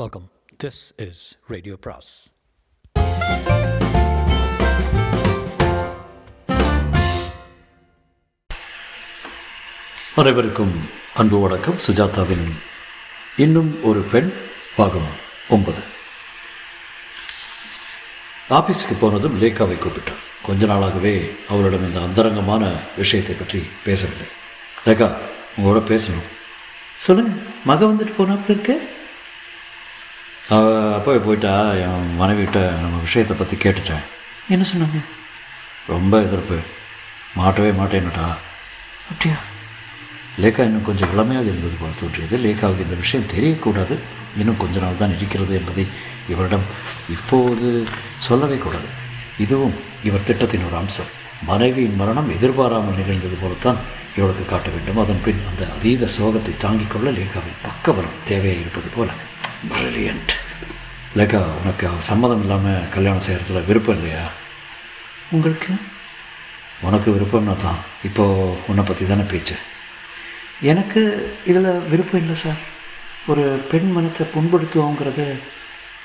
Welcome this is radio பிராஸ் அனைவருக்கும் அன்பு வணக்கம். சுஜாதாவின் இன்னும் ஒரு பெண் பாகம் ஒன்பது. ஆபீஸுக்கு போனதும் லேக்காவை கூப்பிட்டார். கொஞ்ச நாளாகவே அவளிடம் இந்த அந்தரங்கமான விஷயத்தை பற்றி பேசவில்லை. லேகா உங்களோட பேசணும். சொல்லுங்க மக வந்துட்டு போன இருக்கு? அவ போய் போயிட்டா என் மனைவிட்ட நம்ம விஷயத்தை பற்றி கேட்டுட்டேன். என்ன சொன்னாங்க? ரொம்ப எதிர்ப்பு. மாட்டவே மாட்டேன்னுட்டா. அப்படியா? லேக்கா இன்னும் கொஞ்சம் இளமையாக இருந்தது போல தோன்றியது. லேக்காவுக்கு இந்த விஷயம் தெரியக்கூடாது. இன்னும் கொஞ்ச நாள் தான் இருக்கிறது என்பதை இவரிடம் இப்போது சொல்லவே கூடாது. இதுவும் இவர் திட்டத்தின் ஒரு அம்சம். மனைவியின் மரணம் எதிர்பாராமல் நிகழ்ந்தது போலத்தான் இவளுக்கு காட்ட வேண்டும். அதன் பின் அந்த அதீத சோகத்தை தாங்கிக் கொள்ள லேக்காவின் பக்கபலம் தேவையாக இருப்பது போல பிரில்லியன்ட் லேக்கா உனக்கு சம்மதம் இல்லாமல் கல்யாணம் செய்கிறதுல விருப்பம் இல்லையா? உங்களுக்கு? உனக்கு விருப்பம்னா தான். இப்போது உன்னை பற்றி தானே பேச்சு. எனக்கு இதில் விருப்பம் இல்லை சார். ஒரு பெண் மனத்தை புண்படுத்துவோங்கிறது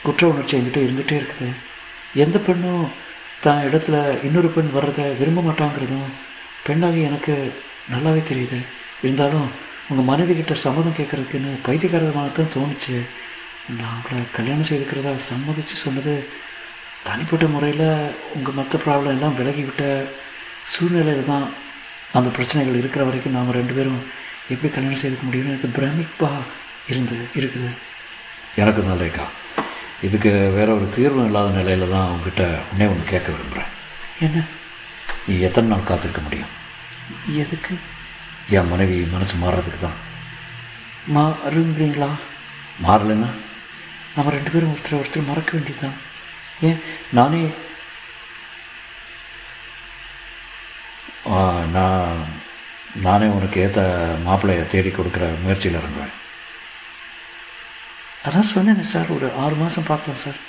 குற்ற உணர்ச்சி என்கிட்ட இருந்துகிட்டே இருக்குது. எந்த பெண்ணும் தான் இடத்துல இன்னொரு பெண் வர்றதை விரும்ப மாட்டாங்கிறதும் பெண்ணாகி எனக்கு நல்லாவே தெரியுது. இருந்தாலும் உங்கள் மனைவி கிட்ட சம்மதம் கேட்குறதுக்குன்னு பைத்தியக்காரமாக தான் தோணுச்சு. நான் உங்களை கல்யாணம் செய்துக்கிறதா சம்மதித்து சொன்னது தனிப்பட்ட முறையில் உங்கள் மற்ற ப்ராப்ளம் எல்லாம் விலகிவிட்ட சூழ்நிலையில் தான் அந்த பிரச்சனைகள் இருக்கிற வரைக்கும் நாம் ரெண்டு பேரும் எப்படி கல்யாணம் செய்துக்க முடியும்னு எனக்கு பிரமிப்பாக இருந்தது இருக்குது. எனக்கு தான் லேக்கா இதுக்கு வேற ஒரு தீர்வும் இல்லாத நிலையில் தான் உங்ககிட்ட உன்னே ஒன்று கேட்க விரும்புகிறேன் என்ன? நீ எத்தனை நாள் காத்திருக்க முடியும்? எதுக்கு? என் மனைவி மனசு மாறுறதுக்கு தான். மாறுங்கிறீங்களா? மாறலைன்னா? நம்ம ரெண்டு பேரும் ஒருத்தர் ஒருத்தர் மறக்க வேண்டியதுதான். ஏன்? நானே நான் நானே உனக்கு ஏற்ற மாப்பிள்ளையை தேடி கொடுக்குற முயற்சியில் இறங்குவேன் அதான் சொன்னேனே சார் ஒரு ஆறு மாதம் பார்க்கலாம் சார்.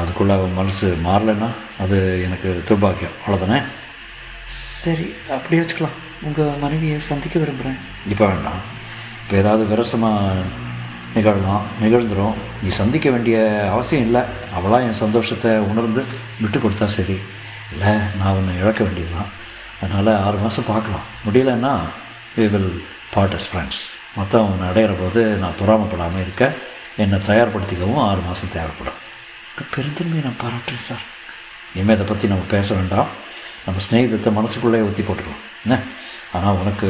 அதுக்குள்ளே அவன் மனசு மாறலைன்னா அது எனக்கு துர்பாக்கியம். அவ்வளோதானே சரி அப்படியே வச்சுக்கலாம். உங்கள் மனைவியை சந்திக்க விரும்புகிறேன் இப்போ வேண்டாம். இப்போ ஏதாவது விரசமாக நிகழலாம் நிகழ்ந்துடும் நீ சந்திக்க வேண்டிய அவசியம் இல்லை. அவளாக என் சந்தோஷத்தை உணர்ந்து விட்டு கொடுத்தா சரி. இல்லை நான் உன்னை இழக்க வேண்டியதுதான். அதனால் ஆறு மாதம் பார்க்கலாம். முடியலன்னா we will part as friends மொத்தம் உன்னை அடையிற போது நான் பொறாமப்படாமல் இருக்க என்னை தயார்படுத்திக்கவும் ஆறு மாதம் தேவைப்படும். பெருந்தன்மையை நான் பாராட்டுறேன் சார் இனிமேல் இதை பற்றி நம்ம பேச வேண்டாம். நம்ம ஸ்நேகிதத்தை மனசுக்குள்ளே ஊற்றி போட்டுருவோம் என்ன? ஆனால் உனக்கு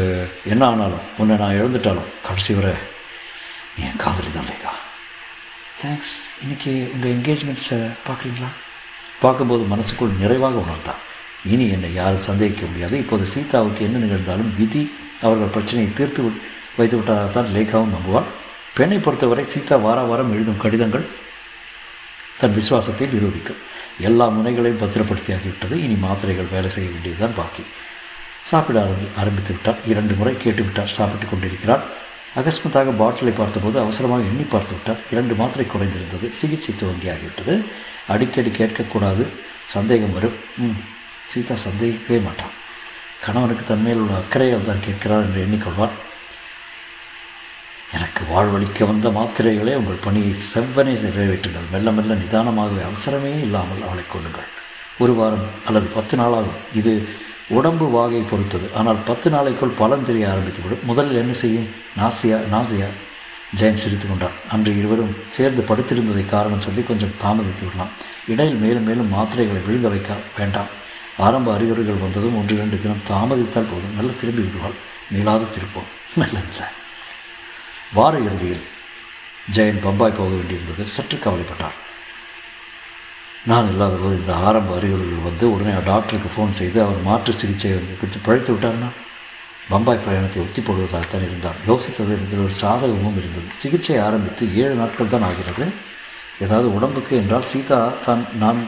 என்ன ஆனாலும் உன்னை நான் எழுந்துட்டாலும் கடைசி வரை என் காதலி தான் லேக்கா தேங்க்ஸ் இன்னைக்கு உங்கள் என்கேஜ்மெண்ட்ஸை பார்க்குறீங்களா? பார்க்கும்போது மனசுக்குள் நிறைவாக உணர்ந்தான். இனி என்னை யாரும் சந்தேகிக்க முடியாது. இப்போது சீதாவுக்கு என்ன நிகழ்ந்தாலும் விதி அவர்கள் பிரச்சனையை தீர்த்து வைத்து விட்டதாக தான் லேகாவும் நம்புவாள். பெண்ணை பொறுத்தவரை சீதா வார வாரம் எழுதும் கடிதங்கள் தன் விசுவாசத்தை நிரூபிக்கும். எல்லா முனைகளையும் பத்திரப்படுத்தியாகிவிட்டது. இனி மாத்திரைகள் வேலை செய்ய வேண்டியதுதான் பாக்கி. சாப்பிட ஆரம்பி ஆரம்பித்து விட்டார். இரண்டு முறை கேட்டு விட்டார் சாப்பிட்டு கொண்டிருக்கிறார். அகஸ்மத்தாக பாட்டிலை பார்த்தபோது அவசரமாக எண்ணி பார்த்து விட்டார். இரண்டு மாத்திரை குறைந்திருந்தது. சிகிச்சை துவங்கியாகிவிட்டது. அடிக்கடி கேட்கக்கூடாது. சந்தேகம் வரும். ம். சீதா சந்தேகிக்கவே மாட்டான் கணவனுக்கு தன்மையில் உள்ள அக்கறையால் தான் கேட்கிறார் என்று எண்ணிக்கொள்வார் எனக்கு வாழ்வளிக்க வந்த மாத்திரைகளே உங்கள் பணியை செவ்வனை நிறைவேற்றுங்கள். மெல்ல மெல்ல நிதானமாகவே அவசரமே இல்லாமல் அவளை கொள்ளுங்கள். ஒரு வாரம் அல்லது பத்து நாளாகும். இது உடம்பு வாகை பொறுத்தது. ஆனால் பத்து நாளைக்குள் பலன் தெரிய ஆரம்பித்துவிடும். முதலில் என்ன செய்யும்? Nausea nausea. ஜெயன் சிரித்து கொண்டார். அன்று இருவரும் சேர்ந்து படுத்திருந்ததை காரணம் சொல்லி கொஞ்சம் தாமதித்து விடலாம். இடையில் மேலும் மேலும் மாத்திரைகளை விழுங்க வைக்க வேண்டாம். ஆரம்ப அறிகுறிகள் வந்ததும் ஒன்று இரண்டு தினம் தாமதித்தால் போதும். நல்ல திரும்பி விடுவாள். மீளாத திருப்பம். நல்ல நல்ல வார இறுதியில் ஜெயன் பம்பாய் போக வேண்டியிருந்தது. சற்று கவலைப்பட்டார். நான் இல்லாத போது இந்த ஆரம்ப அறிகுறிகள் வந்து உடனே டாக்டருக்கு ஃபோன் செய்து அவர் மாற்று சிகிச்சை வந்து குறித்து பழைத்து விட்டார்னா? பம்பாய் பிரயாணத்தை ஒத்தி போடுவதாகத்தான் இருந்தார் யோசித்தது இதில் ஒரு சாதகமும் இருந்தது. சிகிச்சை ஆரம்பித்து ஏழு நாட்கள் தான் ஆகிறது. ஏதாவது உடம்புக்கு என்றால் சீதா தான் நான்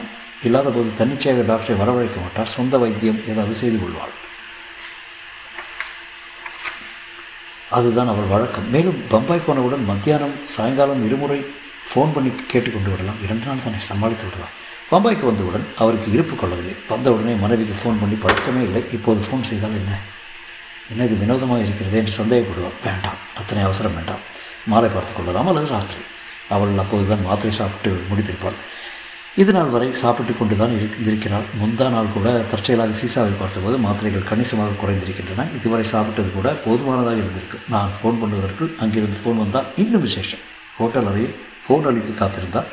இல்லாத போது தன்னிச்சையாக டாக்டரை வரவழைக்க மாட்டார். சொந்த வைத்தியம் ஏதாவது செய்து கொள்வாள். அதுதான் அவள் வழக்கம். மேலும் பம்பாய் போனவுடன் மத்தியானம் சாயங்காலம் இருமுறை ஃபோன் பண்ணி கேட்டுக்கொண்டு விடலாம் இரண்டு நாள் தானே சமாளித்து விடலாம். பம்பாய்க்கு வந்தவுடன் அவருக்கு இருப்பு கொள்ளவில்லை. வந்தவுடனே மனைவிக்கு ஃபோன் பண்ணி பழக்கமே இல்லை. இப்போது ஃபோன் செய்தால் என்ன? என்ன இது வினோதமாக இருக்கிறது? என்று சந்தேகப்படுவார். வேண்டாம். அத்தனை அவசரம் வேண்டாம். மாலை பார்த்து கொள்ளலாம் அல்லது ராத்திரி. அவள் அப்போதுதான் மாத்திரை சாப்பிட்டு முடித்திருப்பாள். இது நாள் வரை சாப்பிட்டு கொண்டு தான் இருந்திருக்கிறாள். முந்தா நாள் கூட தற்செயலாக சீசாவை பார்த்தபோது மாத்திரைகள் கணிசமாக குறைந்திருக்கின்றன. இதுவரை சாப்பிட்டது கூட போதுமானதாக இருந்திருக்கு. நான் ஃபோன் பண்ணுவதற்கு அங்கிருந்து ஃபோன் வந்தால் இன்னும் விசேஷம். ஹோட்டல் அறையில் ஃபோன் அளிக்க காத்திருந்தால்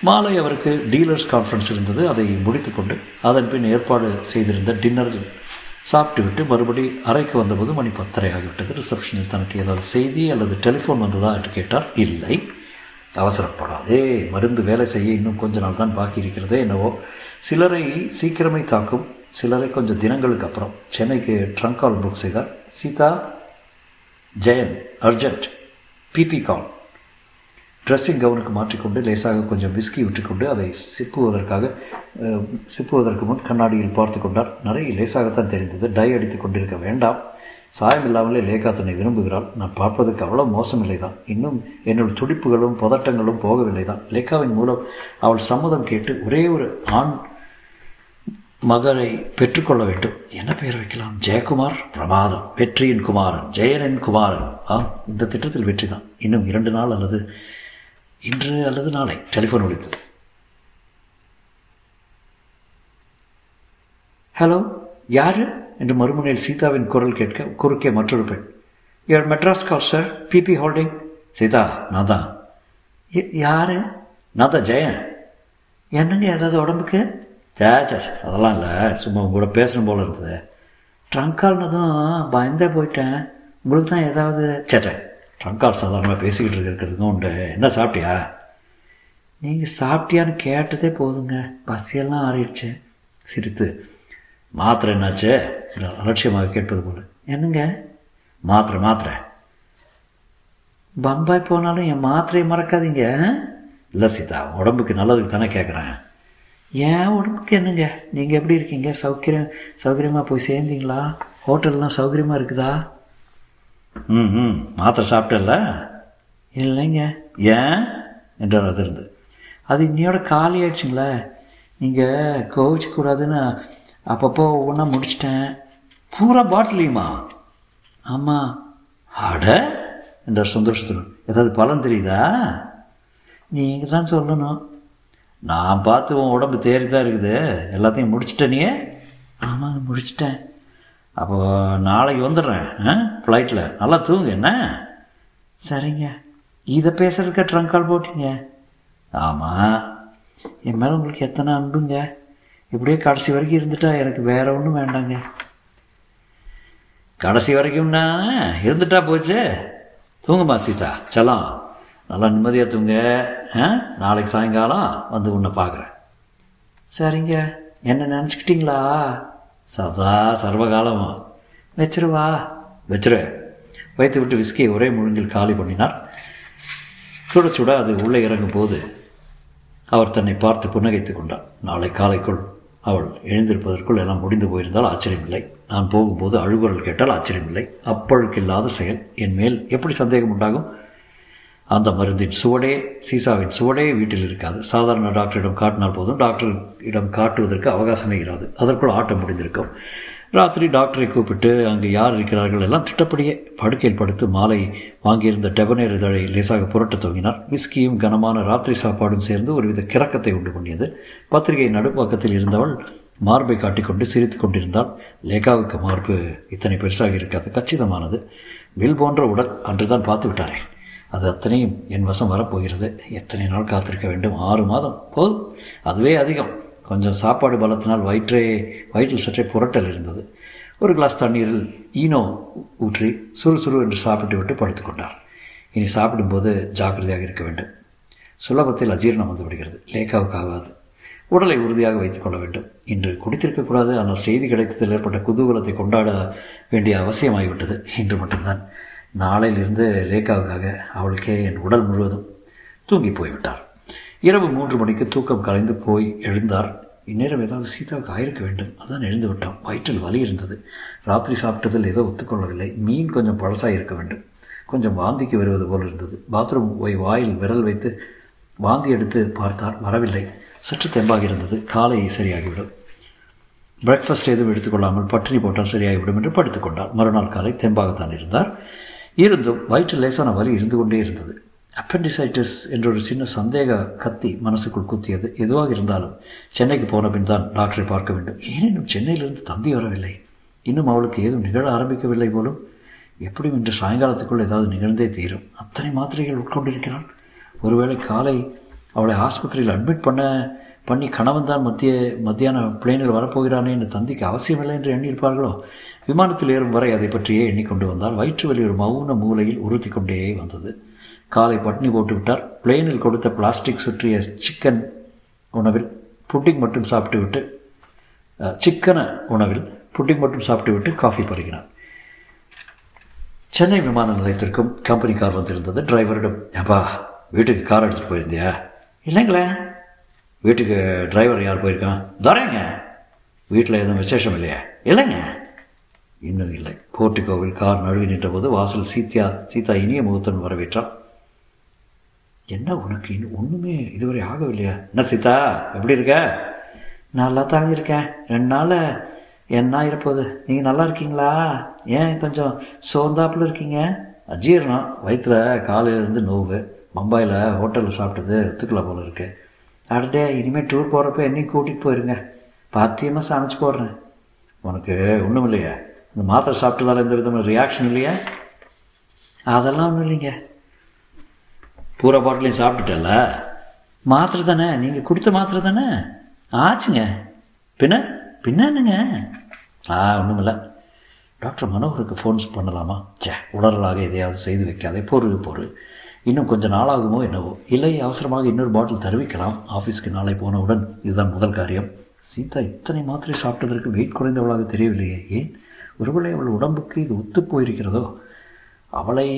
மாலை அவருக்கு டீலர்ஸ் கான்ஃபரன்ஸ் இருந்தது. அதை முடித்துக்கொண்டு அதன் பின் ஏற்பாடு செய்திருந்த டின்னர் சாப்பிட்டு விட்டு மறுபடி அறைக்கு வந்தபோது மணி பத்தரை ஆகிவிட்டது. ரிசப்ஷனில் தனக்கு ஏதாவது செய்தி அல்லது டெலிஃபோன் வந்ததா என்று கேட்டார். இல்லை. அவசரப்படாதே. மருந்து வேலை செய்ய இன்னும் கொஞ்ச நாள் தான் பாக்கி இருக்கிறதே என்னவோ. சிலரை சீக்கிரமே தாக்கும். சிலரை கொஞ்சம் தினங்களுக்கு அப்புறம் சென்னைக்கு ட்ரங்க் கால் புக் செய்தார். Sita Jayan urgent PP call dressing கவுனுக்கு மாற்றிக்கொண்டு லேசாக கொஞ்சம் விஸ்கி விட்டுக்கொண்டு அதை சிப்புவதற்காக சிப்புவதற்கு முன் கண்ணாடியில் பார்த்து கொண்டார். நிறைய லேசாகத்தான் தெரிந்தது. டை அடித்து கொண்டிருக்க வேண்டாம். சாயம் இல்லாமலே லேகா தன்னை விரும்புகிறாள். நான் பார்ப்பதற்கு அவ்வளோ மோசமில்லை தான் இன்னும் என்னோட துடிப்புகளும் பதட்டங்களும் போகவில்லை தான் லேகாவின் மூலம் அவள் சம்மதம் கேட்டு ஒரே ஒரு ஆண் மகனை பெற்றுக்கொள்ள வேண்டும். என்ன பெயர் வைக்கலாம்? ஜெயக்குமார்? பிரமாதம். வெற்றியின் குமாரன். ஜெயனின் குமாரன். ஆ இந்த திட்டத்தில் வெற்றி தான் இன்னும் இரண்டு நாள் அல்லது இன்று அல்லது நாளை டெலிஃபோன் ஒழித்தது ஹலோ யாரு? என்று மறுமுனையில் சீதாவின் குரல் கேட்க குறுக்கே மற்றொரு பெண். Your Madras call sir PP holding Sita நான் தான். யாரு? நான் தான் ஜெயன். என்னங்க ஏதாவது உடம்புக்கு? சே சே அதெல்லாம் இல்லை. சும்மா உங்க கூட பேசணும் போல இருந்தது ட்ரங்கால்னதும் பயந்தே போயிட்டேன். உங்களுக்கு தான் ஏதாவது சே சே ட்ரங்கால் சாதாரணமாக பேசிக்கிட்டு இருக்கிறதுக்கும் உண்டு. என்ன சாப்பிட்டியா? நீங்கள் சாப்பிட்டியான்னு கேட்டதே போதுங்க. பசியெல்லாம் ஆறிடுச்சு. சிரித்து. மாத்திரை என்னாச்சு? சில அலட்சியமாக கேட்பது போல். என்னங்க? மாத்திரை மாத்திரை. பம்பாய் போனாலும் என் மாத்திரையை மறக்காதீங்க. இல்லை சீதா உடம்புக்கு நல்லதுக்கு தானே கேட்குறேன் ஏன் உடம்புக்கு என்னங்க? நீங்கள் எப்படி இருக்கீங்க? சௌகரியம் சௌகரியமாக போய் சேர்ந்தீங்களா? ஹோட்டல்லாம் சௌகரியமாக இருக்குதா? ம் ம். மாத்திரை சாப்பிட்டல இல்லைங்க. ஏன்? என்றார் அதிர்ந்து. அது இன்னையோட காலி ஆயிடுச்சுங்களே. நீங்கள் கோவிச்சக்கூடாதுன்னு அப்பப்போ ஒவ்வொன்றா முடிச்சிட்டேன். பூரா பாட்டிலையுமா? ஆமாம் அட என்றார் சந்தோஷத்துடன். ஏதாவது பலன் தெரியுதா? நீங்கள் தான் சொல்லணும். நான் பார்த்து உன் உடம்பு தேறி தான் இருக்குது. எல்லாத்தையும் முடிச்சிட்டனியே ஆமாங்க முடிச்சிட்டேன். அப்போ நாளைக்கு வந்துடுறேன் ஆ? ஃப்ளைட்டில் நல்லா தூங்கு என்ன? சரிங்க. இதை பேசுறதுக்க ட்ரங்க் கால் போட்டிங்க. ஆமாம் என் மேலே உங்களுக்கு எத்தனை அன்புங்க? இப்படியே கடைசி வரைக்கும் இருந்துட்டா எனக்கு வேற ஒன்றும் வேண்டாங்க. கடைசி வரைக்கும்னா இருந்துட்டா போச்சு. தூங்குமா சீதா? செல்லாம் நல்லா நிம்மதியாக தூங்க ஆ? நாளைக்கு சாயங்காலம் வந்து உன்னை பார்க்குறேன். சரிங்க. என்ன நினச்சிக்கிட்டீங்களா? சதா சர்வகாலம். வச்சிருவா. வச்சிரு. வைத்து விட்டு விஸ்கியை ஒரே முழுங்கில் காலி பண்ணினார். சுட சுட அது உள்ளே இறங்கும் போது அவர் தன்னை பார்த்து புன்னகைத்து கொண்டார். நாளை காலைக்குள் அவள் எழுந்திருப்பதற்குள் எல்லாம் முடிந்து போயிருந்தால் ஆச்சரியமில்லை. நான் போகும்போது அழுகுரல் கேட்டால் ஆச்சரியமில்லை. அப்பழுக்கில்லாத செயல். என் மேல் எப்படி சந்தேகம் உண்டாகும்? அந்த மருந்தின் சுவடே சீசாவின் சுவடே வீட்டில் இருக்காது. சாதாரண டாக்டரிடம் காட்டினால் போதும். டாக்டரிடம் காட்டுவதற்கு அவகாசமே இராது. அதற்குள் ஆட்டம் முடிந்திருக்கும். ராத்திரி டாக்டரை கூப்பிட்டு அங்கு யார் இருக்கிறார்கள்? எல்லாம் திட்டப்படியே படுக்கையில் படுத்து மாலை வாங்கியிருந்த டெபனேர் இதழை லேசாக புரட்டத் துவங்கினார். விஸ்கியும் கனமான ராத்திரி சாப்பாடும் சேர்ந்து ஒருவித கிறக்கத்தை உண்டு பண்ணியது. பத்திரிகை நடுப்பக்கத்தில் இருந்தவள் மார்பை காட்டிக்கொண்டு சிரித்து கொண்டிருந்தால் லேகாவுக்கு மார்பு இத்தனை பெருசாக இருக்காது. கச்சிதமானது. வில் போன்ற உடல் அன்றுதான் பார்த்து விட்டாரே. அது அத்தனையும் என் வசம் வரப்போகிறது. எத்தனை நாள் காத்திருக்க வேண்டும்? ஆறு மாதம். போதும். அதுவே அதிகம். கொஞ்சம் சாப்பாடு பலத்தினால் வயிற்றே வயிற்றில் சற்றே புரட்டல் இருந்தது. ஒரு கிளாஸ் தண்ணீரில் ஈனோ ஊற்றி சுறுசுறு என்று சாப்பிட்டு விட்டு படுத்துக்கொண்டார் இனி சாப்பிடும்போது ஜாக்கிரதையாக இருக்க வேண்டும். சுலபத்தில் அஜீரணம் வந்து விடுகிறது. லேக்காவுக்கு ஆகாது உடலை உறுதியாக வைத்துக் கொள்ள வேண்டும். இன்று குடித்திருக்கக்கூடாது. ஆனால் செய்தி கிடைத்ததில் ஏற்பட்ட குதூகலத்தை கொண்டாட வேண்டிய அவசியமாகிவிட்டது. இன்று மட்டும்தான். நாளையிலிருந்து லேக்காவுக்காக அவளுக்கே என் உடல் முழுவதும் தூங்கி போய்விட்டார் இரவு மூன்று மணிக்கு தூக்கம் கலைந்து போய் எழுந்தார். இந்நேரம் ஏதாவது சீதாவுக்கு ஆயிருக்க வேண்டும். அதான் எழுந்து விட்டோம் வயிற்றில் வலி இருந்தது. ராத்திரி சாப்பிட்டதில் ஏதோ ஒத்துக்கொள்ளவில்லை. மீன் கொஞ்சம் பழசாக இருக்க வேண்டும். கொஞ்சம் வாந்திக்கு வருவது போல் இருந்தது. பாத்ரூம் போய் வாயில் விரல் வைத்து வாந்தி எடுத்து பார்த்தார். வரவில்லை. சற்று தெம்பாக இருந்தது. காலை சரியாகிவிடும். பிரேக்ஃபாஸ்ட் எதுவும் எடுத்துக்கொள்ளாமல் பட்டினி போட்டால் சரியாகிவிடும் என்று படுத்துக்கொண்டார். மறுநாள் காலை தெம்பாகத்தான் இருந்தார். இருந்தும் வயிற்று லேசான வலி இருந்து கொண்டே இருந்தது. அப்பெண்டிசைட்டிஸ் என்ற ஒரு சின்ன சந்தேக கத்தி மனசுக்குள் குத்தியது. எதுவாக இருந்தாலும் சென்னைக்கு போன பின் தான் டாக்டரை பார்க்க வேண்டும். ஏனெனும் சென்னையிலிருந்து தந்தி வரவில்லை. இன்னும் அவளுக்கு ஏதும் நிகழ ஆரம்பிக்கவில்லை போலும் எப்படியும் இன்று சாயங்காலத்துக்குள் ஏதாவது நிகழ்ந்தே தீரும். அத்தனை மாத்திரைகள் உட்கொண்டிருக்கிறாள். ஒருவேளை காலை அவளை ஆஸ்பத்திரியில் அட்மிட் பண்ண பண்ணி கணவன் தான் மத்திய மத்தியான பிளேனில் வரப்போகிறானே என்று தந்திக்கு அவசியமில்லை என்று எண்ணியிருப்பார்களோ? விமானத்தில் ஏறும் வரை அதை பற்றியே எண்ணிக்கொண்டு வந்தால் வயிற்று வலி ஒரு மௌன மூலையில் உறுத்தி கொண்டே வந்தது. காலை பட்னி போட்டு விட்டார். பிளேனில் கொடுத்த பிளாஸ்டிக் சுற்றிய சிக்கன் உணவில் புட்டிங் மட்டும் சாப்பிட்டு விட்டு சிக்கன உணவில் புட்டிங் மட்டும் சாப்பிட்டு விட்டு காஃபி பருகினார். சென்னை விமான நிலையத்திற்கும் கம்பெனி கார் வந்திருந்தது. டிரைவரிடம் ஏப்பா வீட்டுக்கு கார் எடுத்துகிட்டு போயிருந்தியா? இல்லைங்களே. வீட்டுக்கு டிரைவர் யார் போயிருக்கான் தரேங்க. வீட்டில் எதுவும் விசேஷம் இல்லையா? இல்லைங்க. இன்னும் இல்லை. போர்ட்டிகோவில் கார் நழுவி நின்றபோது வாசல் சீத்தியா சீதா இனிய முகத்தன் வரவேற்றான் என்ன உனக்கு இன்னும் ஒன்றுமே இதுவரை ஆகவில்லையா? என்ன சீதா எப்படி இருக்க? நல்லா தான் இருக்கேன். ரெண்டு நாள் என்ன இருப்போது நீங்கள் நல்லா இருக்கீங்களா? ஏன் கொஞ்சம் சோர்ந்தாப்புல இருக்கீங்க? அஜீரணம். வயிற்றில் காலையிலேருந்து நோவு. பம்பாயில் ஹோட்டலில் சாப்பிட்டது ஒத்துக்கல போல இருக்குது அடடே இனிமேல் டூர் போகிறப்ப என்னையும் கூட்டிகிட்டு போயிருங்க. பாத்தியமாக சமைச்சு போடுறேன். உனக்கு ஒன்றும் இல்லையா? இந்த மாத்திரை சாப்பிட்டதால எந்த விதமான ரியாக்ஷன் இல்லையா? அதெல்லாம் ஒன்றும் இல்லைங்க. பூரா பாட்டிலையும் சாப்பிட்டுட்டல மாத்திரை தானே? நீங்கள் கொடுத்த மாத்திரை தானே? ஆச்சுங்க. பின்ன? பின்ன என்னங்க? ஆ ஒன்றும் இல்லை. டாக்டர் மனோகருக்கு ஃபோன்ஸ் பண்ணலாமா? சே உடலாக எதையாவது செய்து வைக்காதே. பொறு பொறு. இன்னும் கொஞ்சம் நாளாகுமோ என்னவோ. இல்லை அவசரமாக இன்னொரு பாட்டில் தருவிக்கலாம். ஆஃபீஸ்க்கு நாளை போனவுடன் இதுதான் முதல் காரியம். சீதா இத்தனை மாத்திரை சாப்பிட்டதற்கு வெயிட் குறைந்தவளாக தெரியவில்லையே. ஏன்? ஒருவேளை அவள் உடம்புக்கு இது ஒத்து போயிருக்கிறதோ? அவளை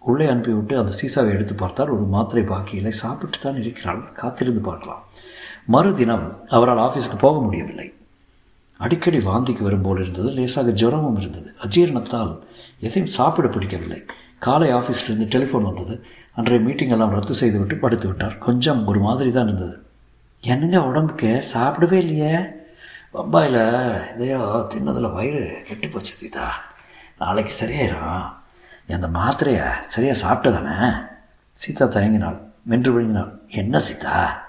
உள்ளே அனுப்பிவிட்டு அந்த சீசாவை எடுத்து பார்த்தால் ஒரு மாத்திரை பாக்கியிலை சாப்பிட்டு தான் இருக்கிறாள். காத்திருந்து பார்க்கலாம். மறுதினம் அவரால் ஆஃபீஸுக்கு போக முடியவில்லை. அடிக்கடி வாந்திக்கு வரும் போல் இருந்தது. லேசாக ஜுரமும் இருந்தது. அஜீரணத்தால் எதையும் சாப்பிட பிடிக்கவில்லை. காலை ஆஃபீஸ்லேருந்து டெலிஃபோன் வந்தது. அன்றைய மீட்டிங் எல்லாம் ரத்து செய்துவிட்டு படுத்து விட்டார். கொஞ்சம் ஒரு மாதிரி தான் இருந்தது. என்னங்க உடம்புக்கு? சாப்பிடவே இல்லையே. பம்பாயில் இதையோ தின்னதில் வயிறு கெட்டு போச்சு சீதா. நாளைக்கு சரியாயிரும். அந்த மாத்திரையை சரியாக சாப்பிட்டு தானே சீதா தயங்கினாள். வென்று விழுங்கினாள். என்ன சீதா?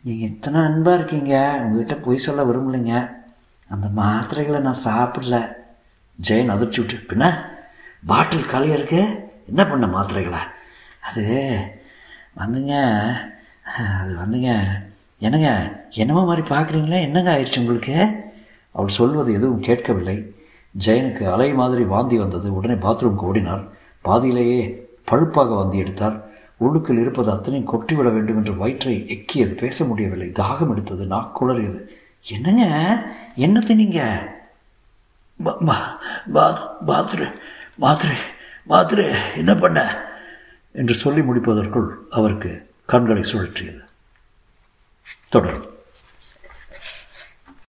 நீங்கள் இத்தனை அன்பாக இருக்கீங்க. உங்ககிட்ட பொய் சொல்ல விரும்பலைங்க. அந்த மாத்திரைகளை நான் சாப்பிடல. ஜெயன் அதிர்ச்சி விட்டு பின்ன? பாட்டில் காலியாக இருக்கு? என்ன பண்ண மாத்திரைகளை? அது வந்துங்க. அது வந்துங்க. என்னங்க என்னமோ மாதிரி பார்க்குறீங்களே? என்னங்க ஆயிடுச்சு உங்களுக்கு? அவள் சொல்வது எதுவும் கேட்கவில்லை. ஜெயனுக்கு அலை மாதிரி வாந்தி வந்தது. உடனே பாத்ரூம்க்கு ஓடினார் பாதியிலேயே பழுப்பாக வாந்தி எடுத்தார் உள்ளுக்குள் இருப்பது அத்தனையும் கொட்டிவிட வேண்டும் என்று வயிற்றை எக்கியது. பேச முடியவில்லை. தாகம் எடுத்தது. நாக்குளறியது என்னங்க? என்னத்தை நீங்கள் பாத்ரு மாத்திரை மாத்திரை என்ன பண்ண? என்று சொல்லி முடிப்பதற்குள் அவருக்கு கண்களை சுழற்றியது. தொடரும்.